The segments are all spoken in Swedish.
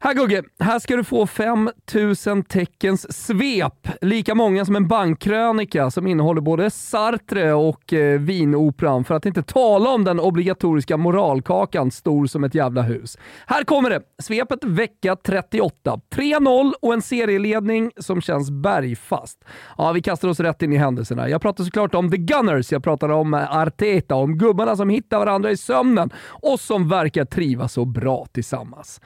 Här Gugge, här ska du få 5000 teckens svep. Lika många som en bankkrönika som innehåller både Sartre och eh, Vinoperan, för att inte tala om den obligatoriska moralkakan stor som ett jävla hus. Här kommer det! Svepet vecka 38. 3-0 och en serieledning som känns bergfast. Ja, vi kastar oss rätt in i händelserna. Jag pratar såklart om The Gunners, jag pratar om eh, Arteta, om gubbarna som hittar varandra i sömnen och som verkar trivas så bra tillsammans.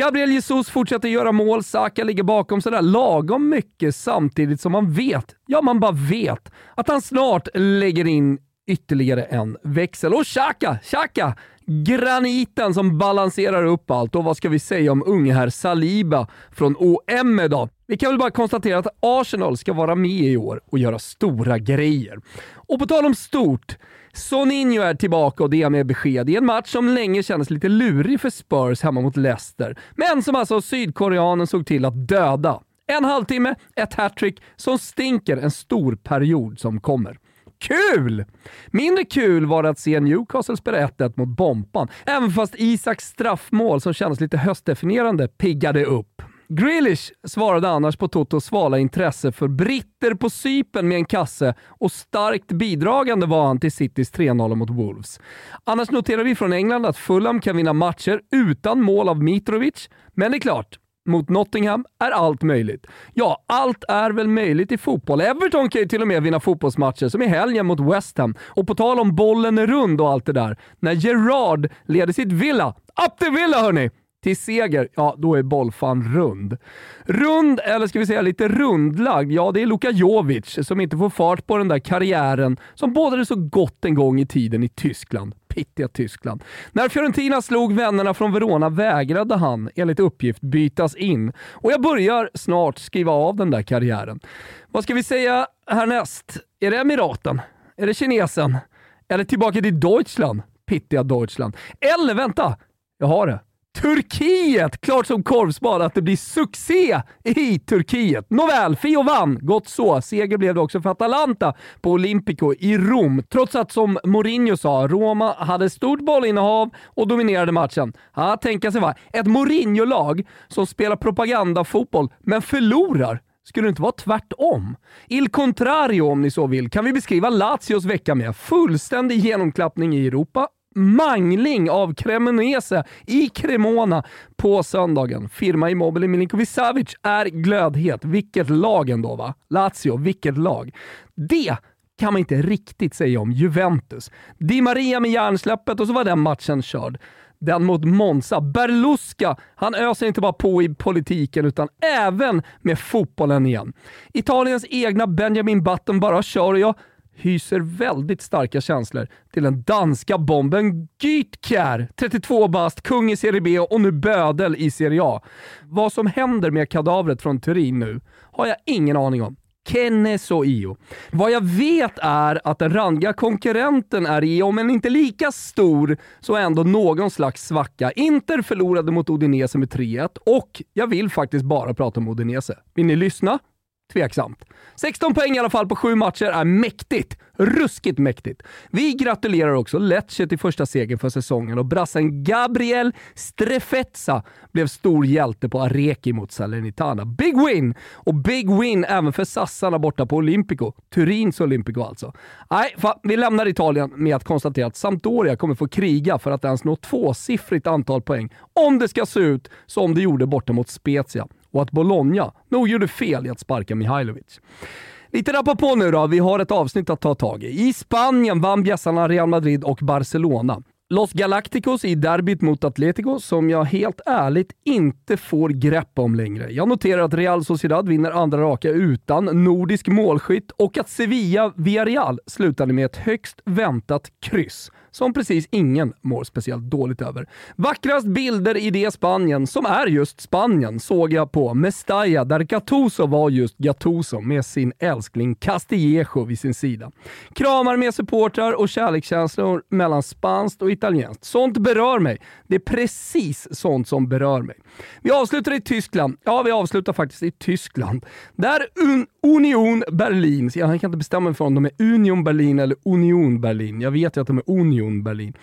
Gabriel Jesus fortsätter göra mål, Saka ligger bakom sådär lagom mycket samtidigt som man vet, ja man bara vet, att han snart lägger in ytterligare en växel. Och Xhaka, Xhaka, graniten som balanserar upp allt. Och vad ska vi säga om unge herr Saliba från OM idag? Vi kan väl bara konstatera att Arsenal ska vara med i år och göra stora grejer. Och på tal om stort, Soninho är tillbaka och det med besked i en match som länge kändes lite lurig för Spurs hemma mot Leicester, men som alltså sydkoreanen såg till att döda. En halvtimme, ett hattrick som stinker en stor period som kommer. Kul! Mindre kul var det att se Newcastle spela 1-1 mot Bompan, även fast Isaks straffmål som kändes lite höstdefinierande piggade upp. Grealish svarade annars på Totos svala intresse för britter på sypen med en kasse och starkt bidragande var han till Citys 3-0 mot Wolves. Annars noterar vi från England att Fulham kan vinna matcher utan mål av Mitrovic, men det är klart, mot Nottingham är allt möjligt. Ja, allt är väl möjligt i fotboll. Everton kan ju till och med vinna fotbollsmatcher, som i helgen mot West Ham. Och på tal om bollen är rund och allt det där. När Gerard leder sitt Villa, up the Villa hörni! Till seger, ja då är bollfan rund. Rund, eller ska vi säga lite rundlagd, ja det är Luka Jovic som inte får fart på den där karriären som bådade så gott en gång i tiden i Tyskland. Pittiga Tyskland. När Fiorentina slog vännerna från Verona vägrade han, enligt uppgift, bytas in. Och jag börjar snart skriva av den där karriären. Vad ska vi säga härnäst? Är det Emiraten? Är det kinesen? Eller tillbaka till Deutschland? Pittiga Deutschland. Eller vänta, jag har det. Turkiet! Klart som korvspad att det blir succé i Turkiet. Nåväl, Fio vann. Gott så. Seger blev det också för Atalanta på Olympico i Rom. Trots att, som Mourinho sa, Roma hade stort bollinnehav och dominerade matchen. Ja, tänka sig va. Ett Mourinho-lag som spelar propagandafotboll, men förlorar. Skulle det inte vara tvärtom? Il contrario om ni så vill, kan vi beskriva Lazios vecka med. Fullständig genomklappning i Europa mangling av Cremonese i Cremona på söndagen. Firma Immobile Milinkovic Savic är glödhet. Vilket lag ändå va? Lazio, vilket lag. Det kan man inte riktigt säga om Juventus. Di Maria med hjärnsläppet och så var den matchen körd. Den mot Monza. Berlusca, han öser inte bara på i politiken utan även med fotbollen igen. Italiens egna Benjamin Button bara kör och jag hyser väldigt starka känslor till den danska bomben Gytkjær. 32 bast, kung i Serie B och nu bödel i Serie A. Vad som händer med kadavret från Turin nu har jag ingen aning om. Kenneso io. Vad jag vet är att den randiga konkurrenten är i, om än inte lika stor, så ändå någon slags svacka. Inter förlorade mot Odinese med 3-1 och jag vill faktiskt bara prata om Odinese. Vill ni lyssna? Tveksamt. 16 poäng i alla fall på sju matcher är mäktigt. Ruskigt mäktigt. Vi gratulerar också Lecce till första segern för säsongen och brassen Gabriel Strefetsa blev stor hjälte på Areki mot Salernitana. Big win! Och big win även för sassarna borta på Olympico. Turins Olympico alltså. Nej, vi lämnar Italien med att konstatera att Sampdoria kommer få kriga för att ens nå tvåsiffrigt antal poäng om det ska se ut som det gjorde borta mot Spezia och att Bologna nog gjorde fel i att sparka Mihailovic. Lite rappa på nu då, vi har ett avsnitt att ta tag i. I Spanien vann bjässarna Real Madrid och Barcelona. Los Galacticos i derbyt mot Atletico som jag helt ärligt inte får grepp om längre. Jag noterar att Real Sociedad vinner andra raka utan nordisk målskytt och att Sevilla Villarreal slutade med ett högst väntat kryss som precis ingen mår speciellt dåligt över. Vackrast bilder i det Spanien, som är just Spanien, såg jag på Mestalla där Gattuso var just Gattuso med sin älskling Castillejo vid sin sida. Kramar med supportrar och kärlekskänslor mellan spanskt och italienskt. Sånt berör mig. Det är precis sånt som berör mig. Vi avslutar i Tyskland. Ja, vi avslutar faktiskt i Tyskland. Där Un Union Berlin, jag kan inte bestämma mig för om de är Union Berlin eller Union Berlin. Jag vet ju att de är Union Berlin.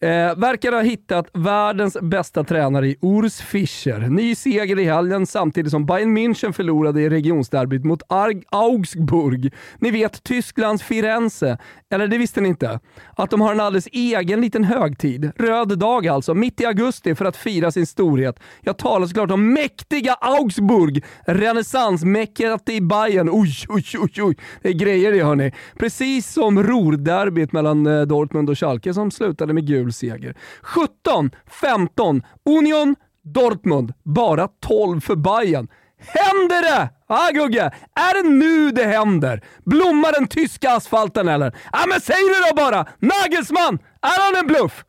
Eh, verkar ha hittat världens bästa tränare i Urs Fischer. Ny seger i helgen samtidigt som Bayern München förlorade i regionsderbyt mot Arg Augsburg. Ni vet Tysklands Firenze. Eller det visste ni inte? Att de har en alldeles egen liten högtid. Röd dag alltså, mitt i augusti för att fira sin storhet. Jag talar såklart om mäktiga Augsburg. Renässansmäckat i Bayern. Oj, oj, oj, oj. Det är grejer det hörni. Precis som Ruhrderbyt mellan eh, Dortmund och Schalke som slutade med gul seger. 17-15 Union Dortmund, bara 12 för Bayern. Händer det? Ja Gugge, är det nu det händer? Blommar den tyska asfalten eller? Ja men säg det då bara! Nagelsmann, är han en bluff?